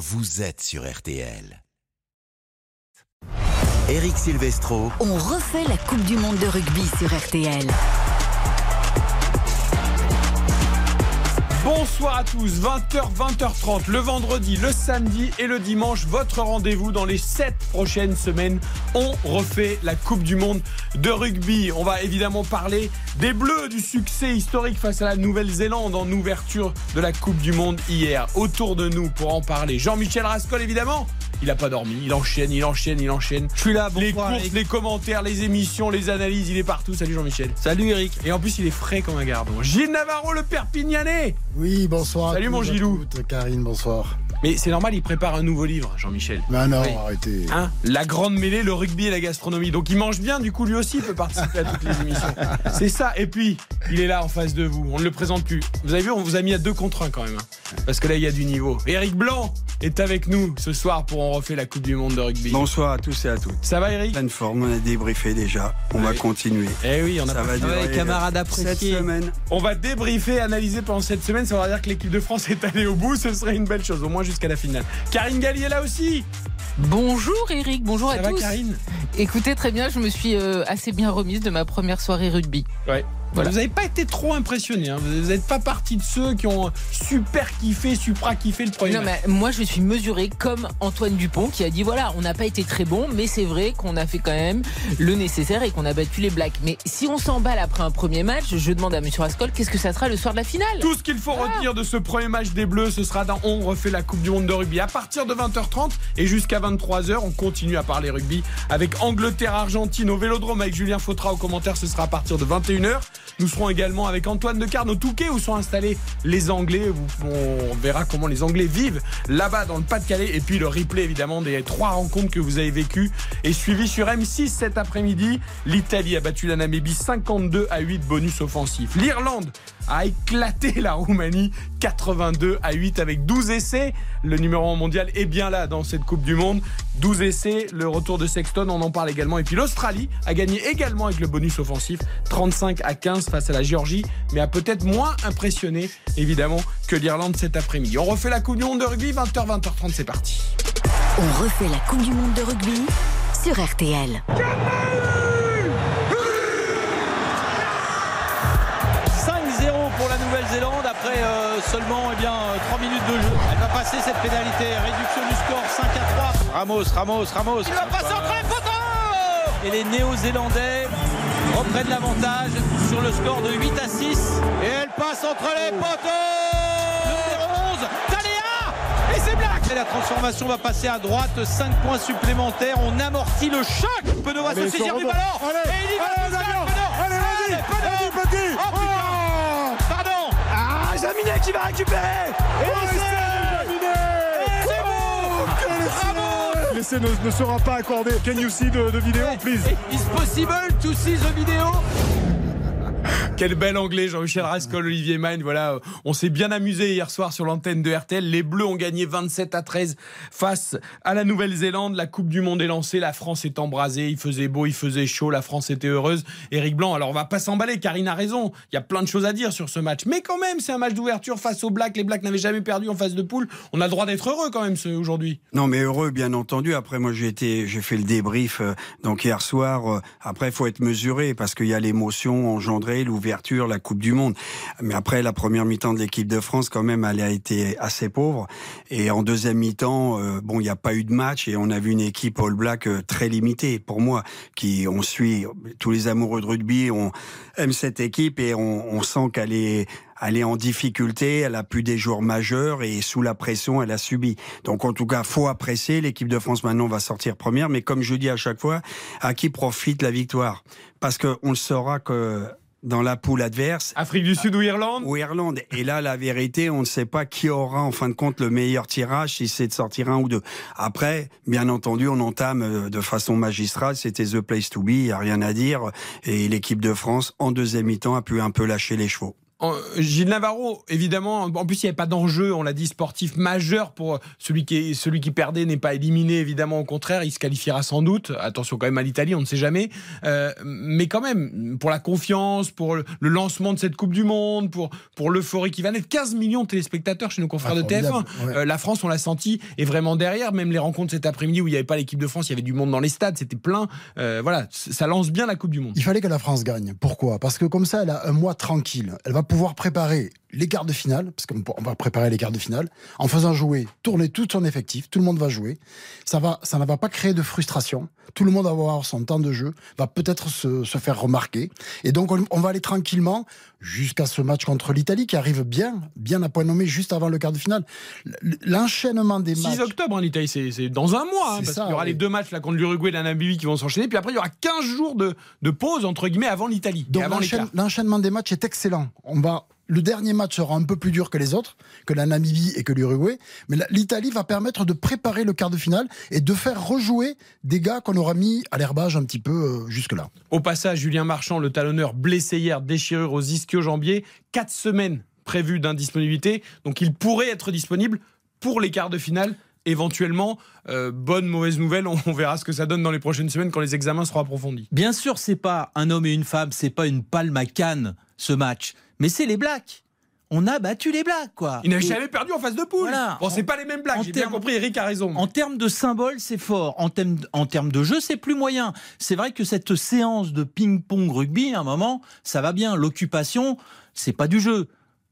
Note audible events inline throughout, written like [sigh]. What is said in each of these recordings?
vous êtes sur RTL. Eric Silvestro. On refait la Coupe du Monde de rugby sur RTL. Bonsoir à tous, 20h, 20h30, le vendredi, le samedi et le dimanche, votre rendez-vous dans les 7 prochaines semaines. On refait la Coupe du Monde de rugby. On va évidemment parler des Bleus, du succès historique face à la Nouvelle-Zélande en ouverture de la Coupe du Monde hier. Autour de nous pour en parler, Jean-Michel Rascol évidemment. Il n'a pas dormi, il enchaîne, il enchaîne, il enchaîne. Je suis là, Les courses, les commentaires, les émissions, les analyses, il est partout. Salut Jean-Michel. Salut Eric. Et en plus, il est frais comme un gardon. Gilles Navarro, le Perpignanais. Oui, bonsoir. Salut, mon Gilou. toutes. Karine, bonsoir. Mais c'est normal, il prépare un nouveau livre, Jean-Michel. Mais non, Oui. arrêtez. Hein la grande mêlée, le rugby et la gastronomie. Donc il mange bien, du coup lui aussi peut participer à toutes les émissions. [laughs] C'est ça. Et puis, il est là en face de vous. On ne le présente plus. Vous avez vu, on vous a mis à deux contre un quand même. hein. Parce que là, il y a du niveau. Eric Blanc est avec nous ce soir pour en refaire la Coupe du Monde de rugby. Bonsoir à tous et à toutes. Ça va Eric Pleine forme, on a débriefé déjà. On va continuer. Eh oui, on a Ça va durer camarades euh, appréciés. Cette semaine. On va débriefer, analyser pendant cette semaine. Ça va dire que l'équipe de France est allée au bout. Ce serait une belle chose, au moins jusqu'à la finale. Karine Galli est là aussi. Bonjour Eric, bonjour Ça à va tous. Karine? Écoutez très bien, je me suis euh, assez bien remise de ma première soirée rugby. Ouais. Voilà. Vous n'avez pas été trop impressionné. hein. Vous n'êtes pas partie de ceux qui ont super kiffé, supra kiffé le premier Non match. mais moi je suis mesurée comme Antoine Dupont qui a dit voilà on n'a pas été très bon mais c'est vrai qu'on a fait quand même le nécessaire et qu'on a battu les Blacks. Mais si on s'emballe après un premier match, je demande à Monsieur Rascol qu'est-ce que ça sera le soir de la finale? Tout ce qu'il faut retenir de ce premier match des Bleus, ce sera dans On refait la Coupe du Monde de rugby. À partir de 20h30 et jusqu'à 23h, on continue à parler rugby avec Angleterre-Argentine au Vélodrome avec Julien Fautra au commentaire. Ce sera à partir de 21h. Nous serons également avec Antoine de Carne au Touquet où sont installés les Anglais. On verra comment les Anglais vivent là-bas dans le Pas-de-Calais. Et puis le replay évidemment des trois rencontres que vous avez vécues est suivi sur M6 cet après-midi. L'Italie a battu la Namibie 52 à 8 bonus offensif. L'Irlande a éclaté [laughs] la Roumanie 82 à 8 avec 12 essais. Le numéro 1 mondial est bien là dans cette Coupe du Monde. 12 essais, le retour de Sexton, on en parle également. Et puis l'Australie a gagné également avec le bonus offensif 35 à 15 face à la Géorgie, mais a peut-être moins impressionné évidemment que l'Irlande cet après-midi. On refait la Coupe du Monde de rugby 20h 20h30 c'est parti. On refait la Coupe du Monde de rugby sur RTL. 5-0 euh, seulement eh bien, euh, 3 minutes de jeu. Elle va passer cette pénalité. Réduction du score 5 à 3. Ramos, Ramos, Ramos. Il va passer entre les poteaux Et les Néo-Zélandais reprennent l'avantage sur le score de 8 à 6. Et elle passe entre les poteaux Le numéro 11, Taléa Et c'est Black Et la transformation va passer à droite. 5 points supplémentaires. On amortit le choc. Va se saisir du ballon. Et il y va. Allez. Oh. Pardon Ah, Jaminet qui va récupérer. Bravo. L'essai ne, ne sera pas accordé. Can you see de, de vidéo, please? Is possible to see the video Quel bel anglais, Jean-Michel Rascol, Olivier Magne. Voilà, on s'est bien amusé hier soir sur l'antenne de RTL. Les Bleus ont gagné 27 à 13 face à la Nouvelle-Zélande. La Coupe du Monde est lancée. La France est embrasée. Il faisait beau, il faisait chaud. La France était heureuse. Éric Blanc, alors on va pas s'emballer. Karine a raison. Il y a plein de choses à dire sur ce match. Mais quand même, c'est un match d'ouverture face aux Blacks. Les Blacks n'avaient jamais perdu en phase de poule. On a le droit d'être heureux quand même aujourd'hui. Non, mais heureux, bien entendu. Après, moi, j'ai été, j'ai fait le débrief euh, donc hier soir. Euh, Après, il faut être mesuré parce qu'il y a l'émotion engendrée, l'ouverture, la Coupe du Monde. Mais après, la première mi-temps de l'équipe de France, quand même, elle a été assez pauvre. Et en deuxième mi-temps, euh, bon, il n'y a pas eu de match et on a vu une équipe All Black euh, très limitée. Pour moi, qui on suit tous les amoureux de rugby, on aime cette équipe et on, sent qu'elle est elle est en difficulté, elle a plus des joueurs majeurs et sous la pression, elle a subi. Donc en tout cas, faut apprécier. L'équipe de France maintenant va sortir première, mais comme je dis à chaque fois, à qui profite la victoire? Parce que on le saura que dans la poule adverse. Afrique du Sud ou Irlande Ou Irlande. Et là, la vérité, on ne sait pas qui aura en fin de compte le meilleur tirage, si c'est de sortir un ou deux. Après, bien entendu, on entame euh, de façon magistrale. C'était the place to be, il n'y a rien à dire. Et l'équipe de France, en deuxième mi-temps, a pu un peu lâcher les chevaux. Gilles Navarro, évidemment, en plus il n'y avait pas d'enjeu, on l'a dit, sportif majeur pour celui qui, est, celui qui perdait n'est pas éliminé, évidemment, au contraire, il se qualifiera sans doute. Attention quand même à l'Italie, on ne sait jamais. Euh, mais quand même, pour la confiance, pour le lancement de cette Coupe du Monde, pour, pour l'euphorie qui va naître, 15 millions de téléspectateurs chez nos confrères Ah, de TF1. formidable, ouais. Euh, la France, on l'a senti, est vraiment derrière. Même les rencontres cet après-midi où il n'y avait pas l'équipe de France, il y avait du monde dans les stades, c'était plein. Euh, voilà, ça lance bien la Coupe du Monde. Il fallait que la France gagne. Pourquoi? Parce que comme ça, elle a un mois tranquille. Elle va pouvoir préparer les quarts de finale, parce qu'on on va préparer les quarts de finale, en faisant jouer, tourner tout son effectif. Tout le monde va jouer. Ça, va, ça ne va pas créer de frustration. Tout le monde va avoir son temps de jeu, va peut-être se, se faire remarquer. Et donc, on, on va aller tranquillement jusqu'à ce match contre l'Italie qui arrive bien, bien à point nommé, juste avant le quart de finale. L'enchaînement des 6 matchs. octobre, hein, l'Italie, c'est c'est dans un mois. hein, parce qu'il y aura oui. les deux matchs là, contre l'Uruguay et la Namibie qui vont s'enchaîner. Puis après, il y aura 15 jours de, de pause, entre guillemets, avant l'Italie. Donc l'enchaînement des matchs est excellent. On va, le dernier match sera un peu plus dur que les autres, que la Namibie et que l'Uruguay, mais l'Italie va permettre de préparer le quart de finale et de faire rejouer des gars qu'on aura mis à l'herbage un petit peu euh, jusque-là. Au passage, Julien Marchand, le talonneur, blessé hier, déchirure aux ischio-jambiers. 4 semaines prévues d'indisponibilité. Donc il pourrait être disponible pour les quarts de finale. Éventuellement, Euh, bonne, mauvaise nouvelle, on, on verra ce que ça donne dans les prochaines semaines quand les examens seront approfondis. Bien sûr, c'est pas un homme et une femme, c'est pas une palme à Cannes, ce match. Mais c'est les Blacks. On a battu les Blacks, quoi. Ils n'avaient jamais perdu en phase de poule. Voilà. Bon, c'est pas les mêmes en j'ai bien compris, Eric a raison. En termes de symbole, c'est fort. En termes, en termes de jeu, c'est plus moyen. C'est vrai que cette séance de ping-pong rugby, à un moment, ça va bien. L'occupation, c'est pas du jeu.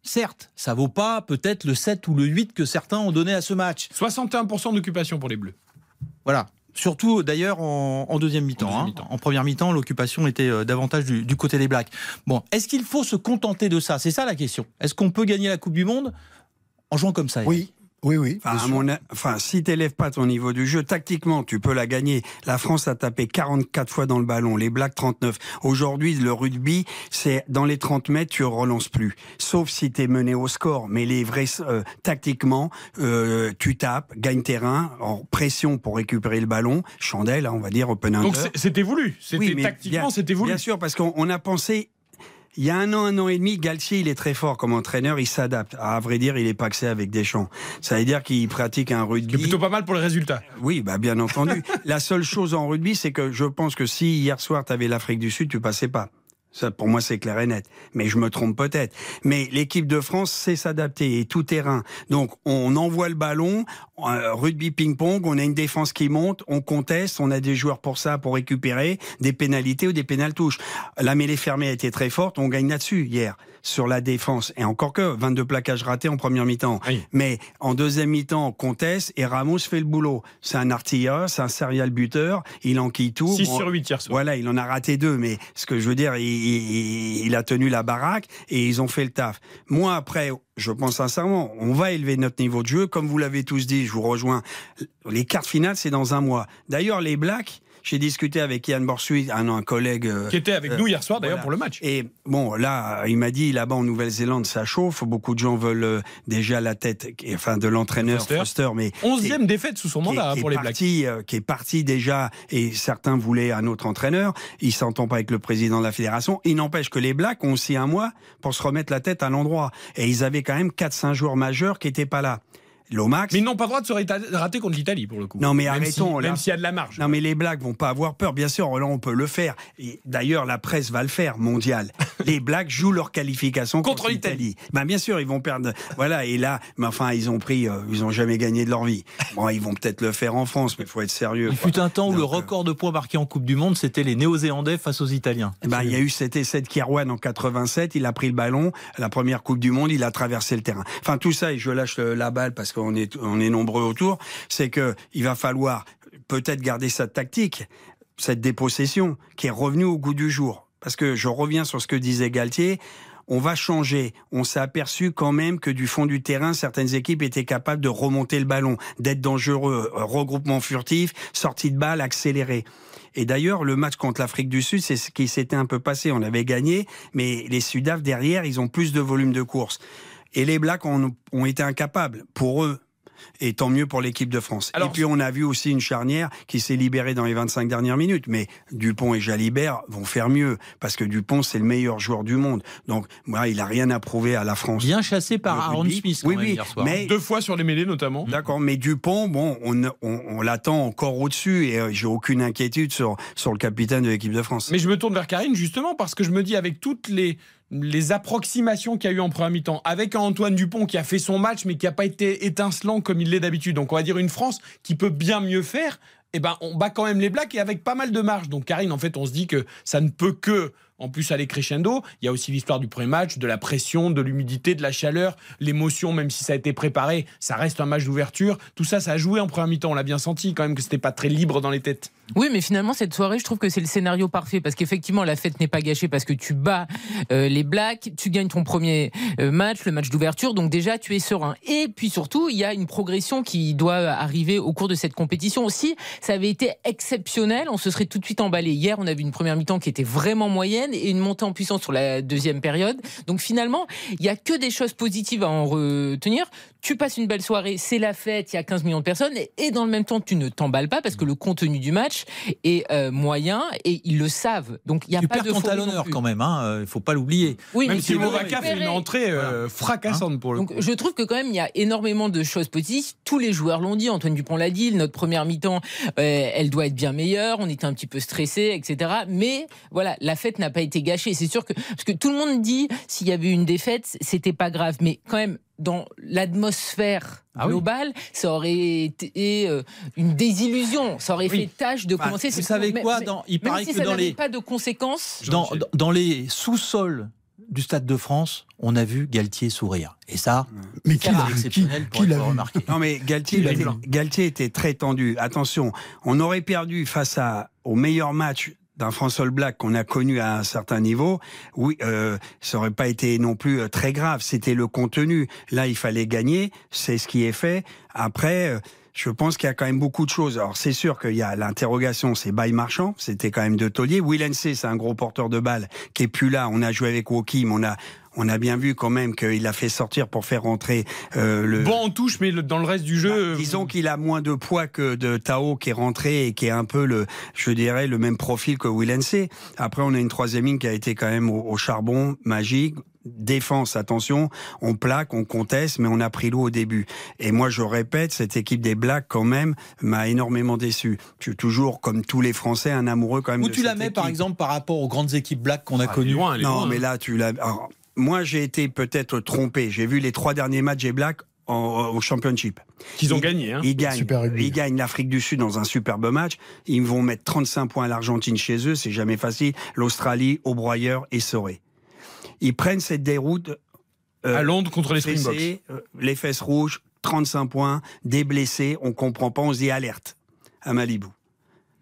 Certes, ça vaut pas peut-être le 7 ou le 8 que certains ont donné à ce match. 61% d'occupation pour les Bleus. Voilà. Surtout d'ailleurs en, en deuxième mi-temps. deuxième hein. mi-temps. En première mi-temps, l'occupation était euh, davantage du, du côté des Blacks. Bon, est-ce qu'il faut se contenter de ça? C'est ça la question. Est-ce qu'on peut gagner la Coupe du Monde en jouant comme ça Oui, oui, oui. Enfin, mon si t'élèves pas ton niveau du jeu, tactiquement, tu peux la gagner. La France a tapé 44 fois dans le ballon, les Blacks 39. Aujourd'hui, le rugby, c'est dans les 30 mètres, tu relances plus. Sauf si t'es mené au score. Mais les vrais, euh, tactiquement, euh, tu tapes, gagne terrain, en pression pour récupérer le ballon. Chandelle, hein, on va dire, open Donc c'était voulu. C'était Oui, mais tactiquement, c'était voulu. Bien sûr, parce qu'on on a pensé. Il y a un an, un an et demi, Galtier, il est très fort comme entraîneur, il s'adapte. À vrai dire, il est paxé avec Deschamps. Ça veut dire qu'il pratique un C'est rugby. plutôt pas mal pour les résultats. Oui, bah bien entendu. [laughs] La seule chose en rugby, c'est que je pense que si hier soir tu avais l'Afrique du Sud, tu passais pas. Ça, pour moi, c'est clair et net. Mais je me trompe peut-être. Mais l'équipe de France sait s'adapter et tout terrain. Donc, on envoie le ballon, euh, rugby ping-pong, on a une défense qui monte, on conteste, on a des joueurs pour ça, pour récupérer des pénalités ou des pénaltouches. La mêlée fermée a été très forte, on gagne là-dessus hier sur la défense. Et encore que 22 plaquages ratés en première mi-temps. Oui. Mais en deuxième mi-temps, on conteste et Ramos fait le boulot. C'est un artilleur, c'est un serial buteur, il enquille tout. 6 Bon, sur 8 hier soir. voilà, il en a raté deux, mais ce que je veux dire, il, il- a tenu la baraque et ils ont fait le taf. Moi, après, je pense sincèrement, on va élever notre niveau de jeu. Comme vous l'avez tous dit, je vous rejoins. Les quarts finales, c'est dans un mois. D'ailleurs, les Blacks, j'ai discuté avec Yann Borsuit, un, un collègue. euh, Qui était avec euh, nous hier soir d'ailleurs voilà. pour le match. et bon, là, il m'a dit, là-bas en Nouvelle-Zélande, ça chauffe. Beaucoup de gens veulent euh, déjà la tête, enfin, de l'entraîneur Foster. Foster, mais 11e défaite sous son mandat hein, qui est pour les Blacks. parti, euh, qui est parti déjà, et certains voulaient un autre entraîneur. Il s'entend pas avec le président de la fédération. Il n'empêche que les Blacks ont aussi un mois pour se remettre la tête à l'endroit. Et ils avaient quand même 4-5 joueurs majeurs qui étaient pas là. Lomax. Mais ils n'ont pas le droit de se rater contre l'Italie pour le coup. Non, mais même arrêtons, si-. Même s'il y a de la marge. Non mais les Blacks vont pas avoir peur, bien sûr, là on peut le faire. Et D'ailleurs la presse va le faire, mondial. [laughs] les Blacks jouent leur qualification Contre contre, l'Italie. Ben bien sûr ils vont perdre. Voilà et là, mais enfin ils ont pris, euh, ils ont jamais gagné de leur vie. Bon ils vont peut-être le faire en France, mais faut être sérieux. Il quoi. fut un temps où le Donc, euh, record de points marqués en Coupe du Monde, c'était les Néo-Zélandais face aux Italiens. Eh ben, il y a eu cet essai de Kirwan en 87, il a pris le ballon, la première Coupe du Monde, il a traversé le terrain. Enfin tout ça, et je lâche la balle parce on est nombreux autour, c'est que il va falloir peut-être garder sa tactique, cette dépossession qui est revenue au goût du jour. Parce que je reviens sur ce que disait Galtier, on va changer. On s'est aperçu quand même que du fond du terrain, certaines équipes étaient capables de remonter le ballon, d'être dangereux, euh, regroupement furtif, sortie de balle, accéléré. Et d'ailleurs, le match contre l'Afrique du Sud, c'est ce qui s'était un peu passé. On avait gagné, mais les Sudaf derrière, ils ont plus de volume de course. Et les Blacks ont, ont été incapables, pour eux, Et tant mieux pour l'équipe de France. Alors, et puis on a vu aussi une charnière qui s'est libérée dans les 25 dernières minutes. Mais Dupont et Jalibert vont faire mieux parce que Dupont c'est le meilleur joueur du monde. Donc moi, il a rien à prouver à la France. Bien chassé par Le Aaron. Smith Oui, même, oui, hier soir. mais- Deux fois sur les mêlées notamment. D'accord, mais Dupont, bon, on, on, on l'attend encore au-dessus et euh, j'ai aucune inquiétude sur, sur le capitaine de l'équipe de France. Mais je me tourne vers Karine justement parce que je me dis avec toutes les les approximations qu'il y a eu en première mi-temps, avec un Antoine Dupont qui a fait son match mais qui n'a pas été étincelant comme il l'est d'habitude. Donc on va dire une France qui peut bien mieux faire. Eh ben on bat quand même les Blacks et avec pas mal de marge. Donc Karine, en fait, on se dit que ça ne peut que en plus aller crescendo. Il y a aussi l'histoire du premier match, de la pression, de l'humidité, de la chaleur, l'émotion, même si ça a été préparé, ça reste un match d'ouverture. Tout ça, ça a joué en première mi-temps. On l'a bien senti quand même que c'était pas très libre dans les têtes. Oui, mais finalement, cette soirée, je trouve que c'est le scénario parfait parce qu'effectivement, la fête n'est pas gâchée parce que tu bats euh, les Blacks, tu gagnes ton premier euh, match, le match d'ouverture, donc déjà, tu es serein. Et puis surtout, il y a une progression qui doit arriver au cours de cette compétition aussi. Ça avait été exceptionnel, on se serait tout de suite emballé. Hier, on a vu une première mi-temps qui était vraiment moyenne et une montée en puissance sur la deuxième période. Donc finalement, il y a que des choses positives à en retenir. Tu passes une belle soirée, c'est la fête, il y a 15 millions de personnes et, dans le même temps, tu ne t'emballes pas parce que le contenu du match est euh, moyen et ils le savent. Donc il y a tu pas de ton non talonneur plus. quand même, hein, euh, il faut pas l'oublier. Oui, Même si Movaca fait une entrée euh, fracassante pour le Donc coup. je trouve que quand même il y a énormément de choses positives. Tous les joueurs l'ont dit. Antoine Dupont l'a dit. Notre première mi-temps, euh, elle doit être bien meilleure. On était un petit peu stressé, etc. Mais voilà, la fête n'a pas été gâchée. C'est sûr que parce que tout le monde dit s'il y avait eu une défaite, c'était pas grave. Mais quand même dans l'atmosphère Ah oui. globale, ça aurait été euh, une désillusion. Ça aurait Oui. fait tâche de commencer. vous C'est- savez quoi, dans- il même paraît si que ça dans n'avait les- pas de conséquences. Dans, Jean-Michel. dans- dans les sous-sols du Stade de France, on a vu Galtier sourire. Et ça, Mais C'est qui l'a Qui, pour qui être remarqué. Non mais Galtier, était. Galtier était très tendu. Attention, on aurait perdu face à, au meilleur match d'un All Black qu'on a connu à un certain niveau, oui, euh, ça aurait pas été non plus euh, très grave. C'était le contenu. Là, il fallait gagner. C'est ce qui est fait. Après, euh, je pense qu'il y a quand même beaucoup de choses. Alors, c'est sûr qu'il y a l'interrogation, c'est Bail Marchand. C'était quand même de taulier. Will c'est un gros porteur de balles qui est plus là. On a joué avec Wokim. On a, on a bien vu quand même qu'il a fait sortir pour faire rentrer euh, le. Bon en touche, mais dans le reste du jeu. Bah, disons qu'il a moins de poids que de Tao qui est rentré et qui est un peu le, je dirais, le même profil que Willense. Après, on a une troisième ligne qui a été quand même au, au charbon, magique. Défense, attention, on plaque, on conteste, mais on a pris l'eau au début. Et moi, je répète, cette équipe des Blacks, quand même, m'a énormément déçu. Je suis toujours, comme tous les Français, un amoureux quand même Où de tu la mets, par exemple, par rapport aux grandes équipes black qu'on a Ah, connues loin, Non, loin. mais là, tu l'as. Moi, j'ai été peut-être trompé. J'ai vu les trois derniers matchs des Blacks en- au Championship. qu'ils ont gagné. Hein. Ils gagnent, ils gagnent l'Afrique du Sud dans un superbe match. Ils vont mettre 35 points à l'Argentine chez eux, c'est jamais facile. L'Australie, au broyeur et Soré. Ils prennent cette déroute. euh, à Londres contre les Springboks. euh, les fesses rouges, 35 points, des blessés, on comprend pas, on se dit alerte à Malibu.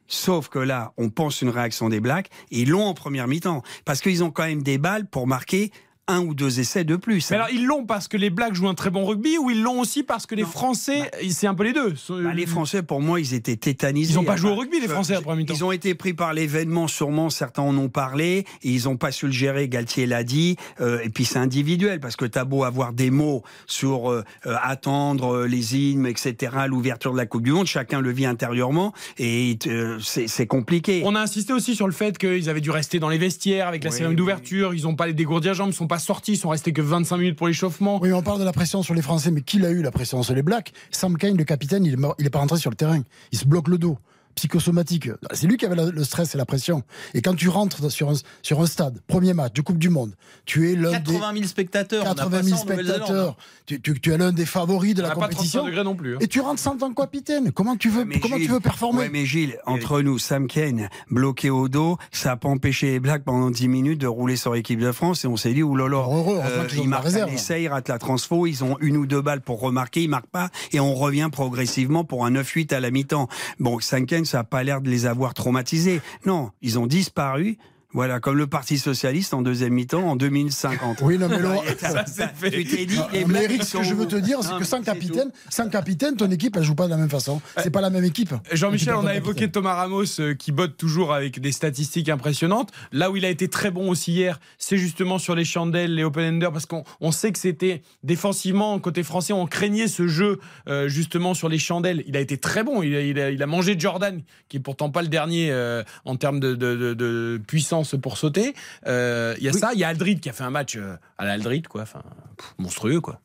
Sauf que là, on pense une réaction des Blacks, et ils l'ont en première mi-temps, parce qu'ils ont quand même des balles pour marquer un ou deux essais de plus. Mais alors, ils l'ont parce que les Blacks jouent un très bon rugby ou ils l'ont aussi parce que les Non. Français, c'est un peu les deux. Bah, les Français, pour moi, ils étaient tétanisés. Ils n'ont pas joué au bah, rugby, les Français, après mi-temps. Ils ont été pris par l'événement, sûrement, certains en ont parlé, et ils n'ont pas su le gérer, Galtier l'a dit, euh, et puis c'est individuel, parce que t'as beau avoir des mots sur euh, euh, attendre les hymnes, etc., l'ouverture de la Coupe du Monde, chacun le vit intérieurement, et c'est c'est compliqué. On a insisté aussi sur le fait qu'ils avaient dû rester dans les vestiaires avec la Oui, cérémonie oui. d'ouverture. Ils n'ont pas les dégourdis à jambes, ils sont pas sortis, ils sont restés que 25 minutes pour l'échauffement. Oui, on parle de la pression sur les Français, mais qui l'a eu la pression sur les Blacks? Sam Kane, le capitaine, il est, mort- il est pas rentré sur le terrain. Il se bloque le dos. Psychosomatique. C'est lui qui avait le stress et la pression. Et quand tu rentres sur un, sur un stade, premier match de Coupe du Monde, tu es l'un des 80 000 spectateurs. on a 80 pas 000 ça en Nouvelle-Zélande, hein. spectateurs. Tu, tu- tu es l'un des favoris de On la n'a pas 35 compétition. degrés non plus. hein. Et tu rentres sans tant que capitaine. Comment tu veux, Mais comment Gilles- tu veux performer? Ouais, mais Gilles, entre nous, Sam Kane, bloqué au dos, ça n'a pas empêché les Blacks pendant 10 minutes de rouler sur l'équipe de France et on s'est dit, oulala, heureux, ont ils la marquent un essai, ils ratent la transfo, ils ont une ou deux balles pour remarquer, ils marquent pas et on revient progressivement pour un 9-8 à la mi-temps. Bon, Sam Kane, ça n'a pas l'air de les avoir traumatisés. Non, ils ont disparu. Voilà, comme le Parti Socialiste en deuxième mi-temps en 2050. Oui, non, mais Laurent, Ça, fait. Tu t'es dit, les mais Eric, ce que je veux te dire, c'est que sans capitaine, sans capitaine, ton équipe, elle joue pas de la même façon. C'est pas la même équipe. Jean-Michel, Tu on a évoqué. Thomas Ramos euh, qui botte toujours avec des statistiques impressionnantes. Là où il a été très bon aussi hier, c'est justement sur les chandelles, les open-enders, parce qu'on on sait que c'était défensivement, côté français, on craignait ce jeu euh, justement sur les chandelles. Il a été très bon. Il a, il a- il a mangé Jordan, qui est pourtant pas le dernier euh, en termes de, de- de- de puissance pour sauter. Euh, Il y a ça, il y a Aldrid qui a fait un match euh, à l'Aldrid, quoi. Enfin, monstrueux, quoi.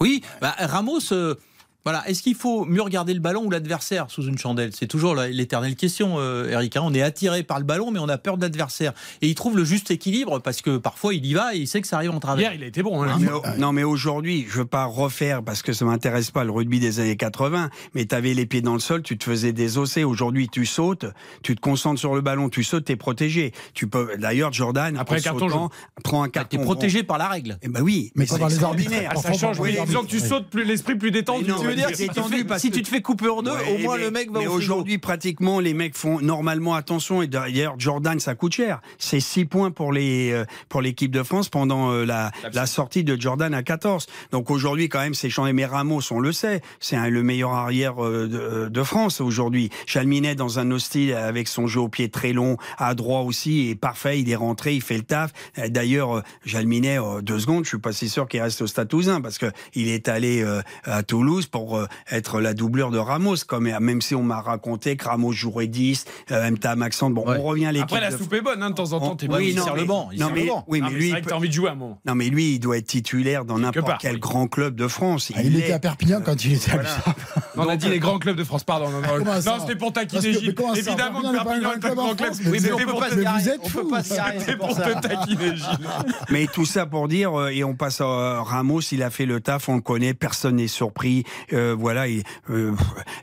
Oui, bah, Ramos. euh, voilà, est-ce qu'il faut mieux regarder le ballon ou l'adversaire sous une chandelle? C'est toujours l'éternelle question, euh, Eric. hein. On est attiré par le ballon, mais on a peur de l'adversaire. Et il trouve le juste équilibre parce que parfois il y va et il sait que ça arrive en travers. Hier, il a été bon. hein. Mais non, mais aujourd'hui, je veux pas refaire parce que ça m'intéresse pas le rugby des années 80. Mais tu avais les pieds dans le sol, tu te faisais désosser. Aujourd'hui, tu sautes, tu te concentres sur le ballon, tu sautes, t'es protégé. Tu peux. D'ailleurs, Jordan Après en un carton sautant, prend un T'es carton. protégé par la règle. Eh ben oui, Mais mais pas c'est dans les. Ah, arbitres. ça change. Oui, disons que tu sautes plus l'esprit plus détendu. Veux dire si tu te fais couper en deux, Ouais, au moins mais- le mec va Mais au aujourd'hui, pratiquement, les mecs font normalement attention. Et d'ailleurs, Jordan, ça coûte cher. C'est 6 points pour les euh, pour l'équipe de France pendant euh, la, la sortie de Jordan à 14. Donc aujourd'hui, quand même, c'est changé. Mais Ramos, on le sait, c'est un- le meilleur arrière euh, de, de France aujourd'hui. Chalminet dans un hostile avec son jeu au pied très long, à droit aussi, est parfait. Il est rentré, il fait le taf. D'ailleurs, Chalminet, euh, deux secondes, je suis pas si sûr qu'il reste au Stade Toulousain parce que il est allé euh, à Toulouse pour euh, être la doublure de Ramos. Comme même si on m'a raconté que Ramos jouerait 10, euh, MTA Maxent. Bon, Ouais. on revient à l'équipe. Après, la de- soupe est bonne, hein, de temps en temps. T'es bien. il sert le banc, il non, sert mais, le banc. oui, Ah, mais mais lui, vrai que t'as envie de jouer à un moment. non, mais lui, il doit être titulaire dans n'importe quel oui. grand club de France. Ah, il était à Perpignan quand il était à Voilà. l'USAP. On a dit les grands clubs de France, pardon. Non, non, non c'était pour taquiner Gilles. Évidemment que Perpignan n'est pas un Perpignan grand est un grand club. France, Mais on pour peut pas c'était c'est pour te taquiner, Gilles. [laughs] Mais tout ça pour dire, euh, et on passe à Ramos, il a fait le taf, on le connaît, personne n'est surpris. Euh, voilà, il- euh,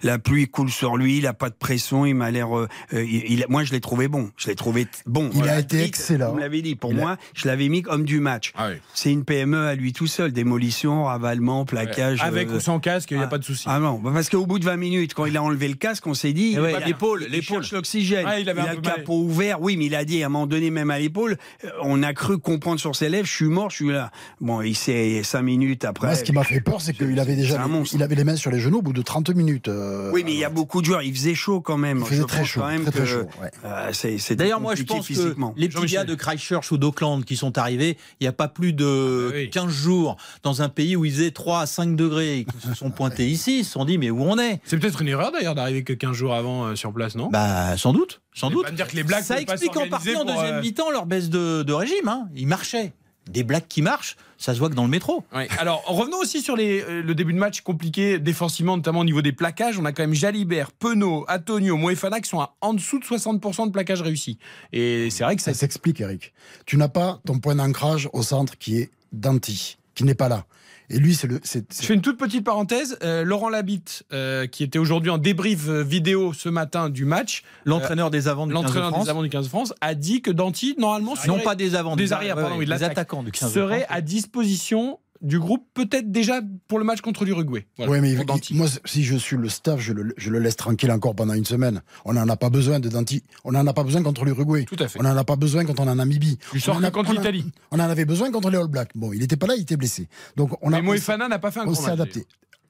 la pluie coule sur lui, il a pas de pression, il m'a l'air. euh, euh, il, moi, je l'ai trouvé bon. Je l'ai trouvé bon. Il a été excellent. Vous me l'avez dit. Pour Il a- moi, je l'avais mis homme du match. Ah oui. C'est une PME à lui tout seul, démolition, ravalement, plaquage. Avec euh, ou sans casque, il n'y a ah. pas de souci. Ah non, bah parce qu'au bout de 20 minutes, quand il a enlevé le casque, on s'est dit, Eh ouais, il a- l'épaule, il l'épaule. l'oxygène. Ah, il avait un a le mal. capot ouvert. Oui, mais il a dit à un moment donné, même à l'épaule, euh, on a cru comprendre sur ses lèvres, je suis mort, je suis là. Bon, il s'est 5 minutes après. Moi, ce qui m'a fait peur, c'est qu'il avait déjà C'est un les, monstre. il avait les mains sur les genoux au bout de 30 minutes. euh, Oui, mais il y a beaucoup de joueurs. Il faisait chaud quand même. Il faisait Je très chaud, quand même très, très que, chaud, ouais. euh, D'ailleurs, moi, je pense physiquement. que les petits gars de Christchurch ou d'Auckland qui sont arrivés, il n'y a pas plus de Ah oui. 15 jours dans un pays où il faisait 3 à 5 degrés et qui se sont pointés [laughs] ici, ils se sont dit, mais où on est C'est peut-être une erreur d'ailleurs d'arriver que 15 jours avant euh, sur place, non? Bah, sans doute, sans Mais doute. pas me dire que les Blacks Ça pas explique en partie en deuxième euh, mi-temps leur baisse de, de régime. Hein. Ils marchaient. Des Blacks qui marchent, ça se voit que dans le métro. Alors, revenons aussi sur les, euh, le début de match compliqué défensivement, notamment au niveau des plaquages. On a quand même Jalibert, Penaud, Antonio, Moefana qui sont à en dessous de 60% de plaquage réussi. Et c'est vrai que ça, Ça s'explique, Eric. Tu n'as pas ton point d'ancrage au centre qui est Danti, qui n'est pas là. Et lui, c'est le. c'est- Je fais une toute petite parenthèse. Euh, Laurent Labitte, euh, qui était aujourd'hui en débrief euh, vidéo ce matin du match, L'entraîneur des avants du 15 de l'entraîneur France. des avants du 15 de France, a dit que Danti, normalement, Non pas des avants, des arrières, ouais, pardon, oui, de des attaquants du 15 de serait France. à disposition du groupe, peut-être déjà pour le match contre l'Uruguay. Voilà, Ouais, mais il- moi, si je suis le staff, je le, je le laisse tranquille encore pendant une semaine. On n'en a pas besoin de Danti. On n'en a pas besoin contre l'Uruguay. Tout à fait. On n'en a pas besoin quand on en Namibie. A- contre a- l'Italie. On en avait besoin contre les All Blacks. Bon, il n'était pas là, il était blessé. Donc on a. Mais Moefana n'a pas fait un on s'est match.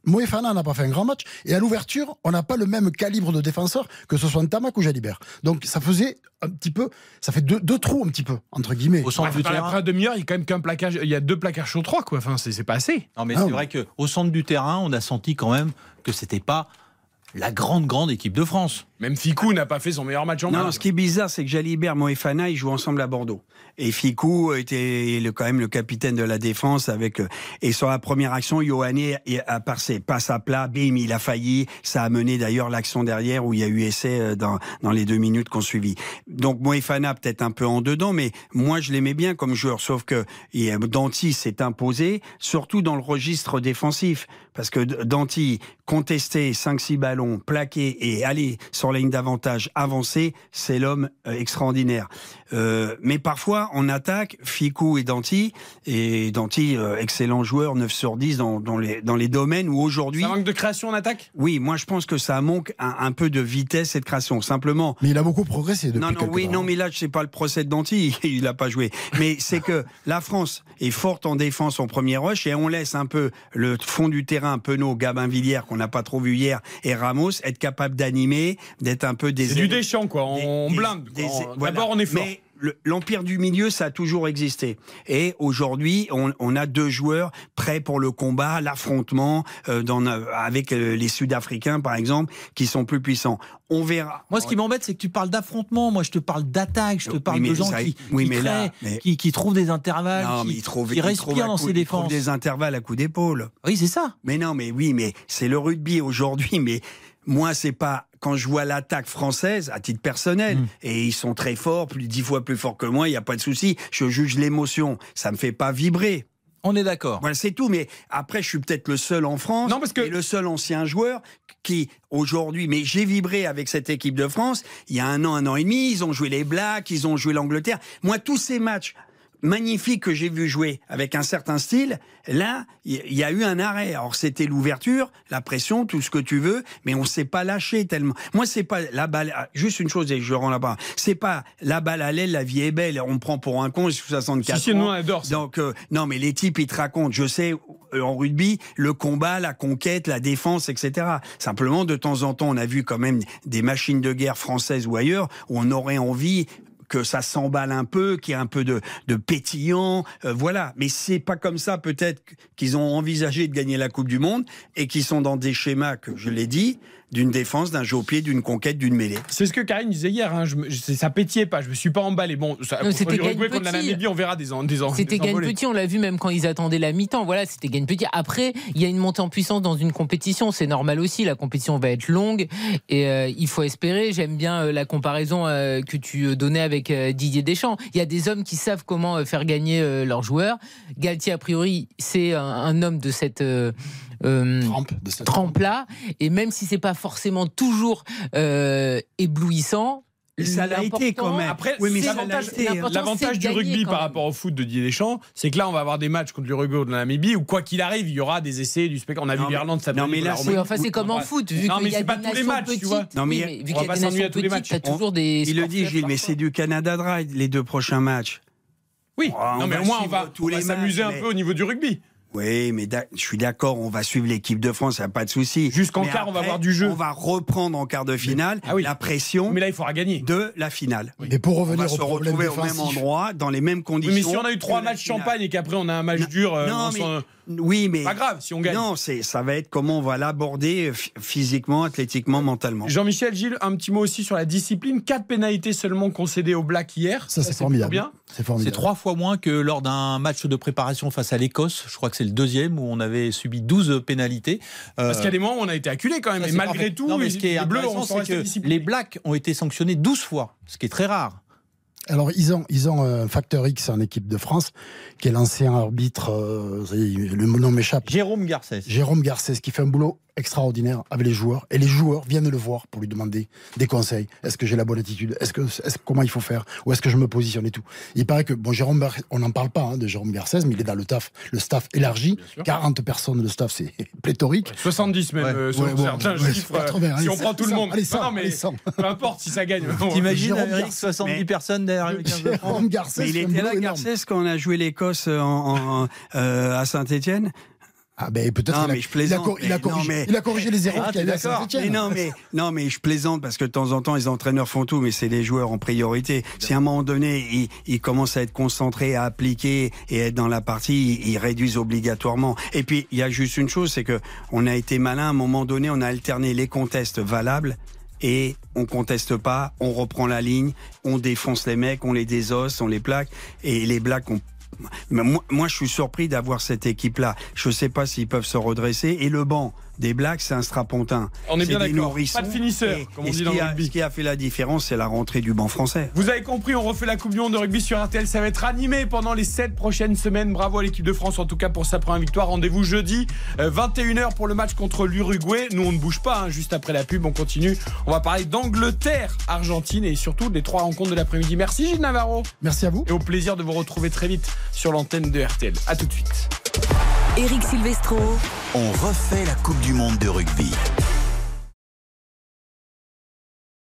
Moefana n'a pas fait un grand match. Et à l'ouverture, on n'a pas le même calibre de défenseur que ce soit Ntamak ou Jalibert. Donc ça faisait un petit peu. Ça fait deux, deux trous un petit peu, entre guillemets. Au centre Ouais, du terrain. après une demi-heure, il y a quand même qu'un plaquage. Il y a deux plaquages sur trois, quoi. Enfin, c'est c'est pas assez. Non, mais Ah, c'est vrai qu'au centre du terrain, on a senti quand même que c'était pas la grande, grande équipe de France. Même Ficou n'a pas fait son meilleur match en Non, match. ce qui est bizarre, c'est que Jalibert, Moefana, ils jouent ensemble à Bordeaux. Et Ficou était le- quand même le capitaine de la défense avec. euh, Et sur la première action, Yohanné a passé, passe à plat, bim, il a failli. Ça a mené d'ailleurs l'action derrière où il y a eu essai euh, dans, dans les deux minutes qu'on suivi. Donc Moefana peut-être un peu en dedans, mais moi je l'aimais bien comme joueur. Sauf que Danti s'est imposé, surtout dans le registre défensif. parce que Danti, contester 5-6 ballons, plaquer et aller sur la ligne d'avantage, avancer, c'est l'homme euh, extraordinaire. Euh, mais parfois, on attaque Ficou et Danti, et Danti, euh, excellent joueur, 9 sur 10 dans, dans, les, dans les domaines où aujourd'hui... Ça manque de création en attaque? Oui, moi je pense que ça manque un, un, peu de vitesse et de création, simplement. Mais il a beaucoup progressé depuis Non, non, oui, temps. non, mais là, je sais pas le procès de Danti, [laughs] il n'a pas joué. Mais c'est que la France est forte en défense en premier rush et on laisse un peu le fond du terrain, Penaud, Gabin Villière, qu'on n'a pas trop vu hier, et Ramos, être capable d'animer, d'être un peu des... C'est du déchant, quoi. On des- blinde. des- quoi. voilà. D'abord, on est fort. Mais le- l'empire du milieu, ça a toujours existé. Et aujourd'hui, on, on a deux joueurs prêts pour le combat, l'affrontement, euh, dans, euh, avec euh, les Sud-Africains, par exemple, qui sont plus puissants. On verra. Moi, ce qui m'embête, c'est que tu parles d'affrontement. Moi, je te parle d'attaque. Je te parle mais de gens ça- qui, oui, qui mais là, créent, mais- qui, qui trouvent des intervalles, Non, qui, mais il trouve, qui respirent dans coup- ses il trouve défenses. des intervalles à coup d'épaule. Oui, c'est ça. Mais non, mais oui, mais c'est le rugby aujourd'hui. Mais moi, c'est pas quand je vois l'attaque française à titre personnel Mm. et ils sont très forts, plus dix fois plus forts que moi. Il y a pas de souci. Je juge l'émotion. Ça me fait pas vibrer. On est d'accord. Voilà, c'est tout. Mais après, je suis peut-être le seul en France Non, parce que- et le seul ancien joueur qui, aujourd'hui, mais j'ai vibré avec cette équipe de France. Il y a un an, un an et demi, ils ont joué les Blacks, ils ont joué l'Angleterre. Moi, tous ces matchs magnifiques que j'ai vu jouer avec un certain style, là, il y, a eu un arrêt. Alors, c'était l'ouverture, la pression, tout ce que tu veux, mais on s'est pas lâché tellement. Moi, c'est pas la balle, ah, juste une chose et je rends là-bas. C'est pas la balle à l'aile, la vie est belle, on me prend pour un con, j'ai 64 Si, ans. nous, on adore ça. Donc, euh, non, mais les types, ils te racontent, je sais, euh, en rugby, le combat, la conquête, la défense, etc. Simplement, de temps en temps, on a vu quand même des machines de guerre françaises ou ailleurs où on aurait envie que ça s'emballe un peu, qu'il y ait un peu de, de pétillant, euh, voilà. Mais c'est pas comme ça peut-être qu'ils ont envisagé de gagner la Coupe du Monde et qu'ils sont dans des schémas que je l'ai dit, d'une défense, d'un jeu au pied, d'une conquête, d'une mêlée. C'est ce que Karine disait hier. Hein. Je me- ça pétillait pas. Je me suis pas emballé. Bon, ça, Non, contre c'était contre la petit. Namibie, on verra des, des, en- C'était gagne petit, on l'a vu même quand ils attendaient la mi-temps. Voilà, c'était gagne petit. Après, il y a une montée en puissance dans une compétition, c'est normal aussi. La compétition va être longue et euh, il faut espérer. J'aime bien euh, la comparaison euh, que tu donnais avec euh, Didier Deschamps. Il y a des hommes qui savent comment euh, faire gagner euh, leurs joueurs. Galtier, a priori, c'est un, un homme de cette euh, trempe-là. Et même si c'est pas forcément toujours euh, éblouissant. Et ça l'a été quand même. Après, Oui, ça l'avantage- hein. du rugby par rapport au foot de Didier Deschamps, c'est que là, on va avoir des matchs contre l'Uruguay ou de la Namibie où quoi qu'il arrive, il y aura des essais, du spectacle. On a Non, vu l'Irlande non, mais là, Oui, enfin, c'est comme en foot, vu Non, qu'il mais y a c'est pas tous les matchs, tu vois. Non, mais oui, mais vu qu'il y a des nations petites, toujours des. Il le dit, Gilles, mais c'est du Canada Dry, les deux prochains matchs. Oui, Oh, on non, mais au moins, on va, s'amuser un peu au niveau du rugby. Oui, mais je suis d'accord, on va suivre l'équipe de France, il n'y a pas de souci. Jusqu'en Mais quart, on va avoir du jeu. On va reprendre en quart de finale Ah oui. la pression Mais là, il faudra gagner. de la finale. Mais pour On va revenir au se problème retrouver au même endroit, dans les mêmes Oui, conditions. mais si on a eu trois matchs champagne et qu'après on a un match Non, dur, euh, non, on mais- s'en- Oui, mais pas grave si on gagne. non, c'est ça va être comment on va l'aborder ph- physiquement, athlétiquement, mentalement. Jean-Michel Gilles, un petit mot aussi sur la discipline. Quatre pénalités seulement concédées au Black hier. ça c'est formidable. Bien. C'est trois fois moins que lors d'un match de préparation face à l'Écosse. Je crois que c'est le deuxième où on avait subi 12 pénalités. Euh, Parce qu'il y a des moments où on a été acculé quand même. ça, Et malgré parfait. tout, non, mais les, ce qui est les Bleus c'est que les Blacks ont été sanctionnés 12 fois, ce qui est très rare. Alors, ils ont, ils ont un facteur X en équipe de France, qui est l'ancien arbitre, euh, le nom m'échappe, Jérôme Garcès. Jérôme Garcès, qui fait un boulot extraordinaire avec les joueurs. Et les joueurs viennent le voir pour lui demander des conseils. Est-ce que j'ai la bonne attitude? Est-ce que, comment il faut faire? Où est-ce que je me positionne et tout? Il paraît que, bon, Jérôme, on n'en parle pas hein, de Jérôme Garcès, mais il est dans le taf, le staff élargi. sûr. 40 personnes, le staff, c'est [laughs] pléthorique. 70 même, Ouais. euh, selon Ouais, bon, certains ouais, chiffres. 80, euh, si allez, on prend tout le 100, monde. allez, 100, Non, mais allez, 100. peu importe si ça gagne. [laughs] T'imagines, Eric, Garcès. 70 Mais- personnes derrière le 15 de France? Jérôme Garcès, Mais il était là. Garcès, quand on a joué l'Écosse en, en- euh, à Saint-Étienne. Ah ben peut-être je il a, il a corrigé, mais- il a corrigé les erreurs Ah, qu'il avait à. Mais non, mais non, mais je plaisante parce que de temps en temps, les entraîneurs font tout, mais c'est les joueurs en priorité. Si à un moment donné, ils, ils commencent à être concentrés, à appliquer et être dans la partie, ils, réduisent obligatoirement. Et puis, il y a juste une chose, c'est que on a été malin. À un moment donné, on a alterné les contests valables et on conteste pas, on reprend la ligne, on défonce les mecs, on les désosse, on les plaque et les blacks ont moi, moi, je suis surpris d'avoir cette équipe-là. Je ne sais pas s'ils peuvent se redresser. Et le banc, des Blacks, c'est un strapontin. On est bien d'accord. Pas de finisseur, Et- comme et on ce dit dans qui le a- rugby. Ce qui a fait la différence, c'est la rentrée du banc français. Vous avez compris, on refait la Coupe du Monde de rugby sur RTL. Ça va être animé pendant les 7 prochaines semaines. Bravo à l'équipe de France, en tout cas pour sa première victoire. Rendez-vous jeudi, euh, 21h pour le match contre l'Uruguay. Nous, on ne bouge pas. hein. Juste après la pub, on continue. On va parler d'Angleterre, Argentine et surtout des trois rencontres de l'après-midi. Merci Gilles Navarro. Merci à vous. Et au plaisir de vous retrouver très vite sur l'antenne de RTL. A tout de suite. Eric Silvestro. On refait la Coupe du Monde de rugby.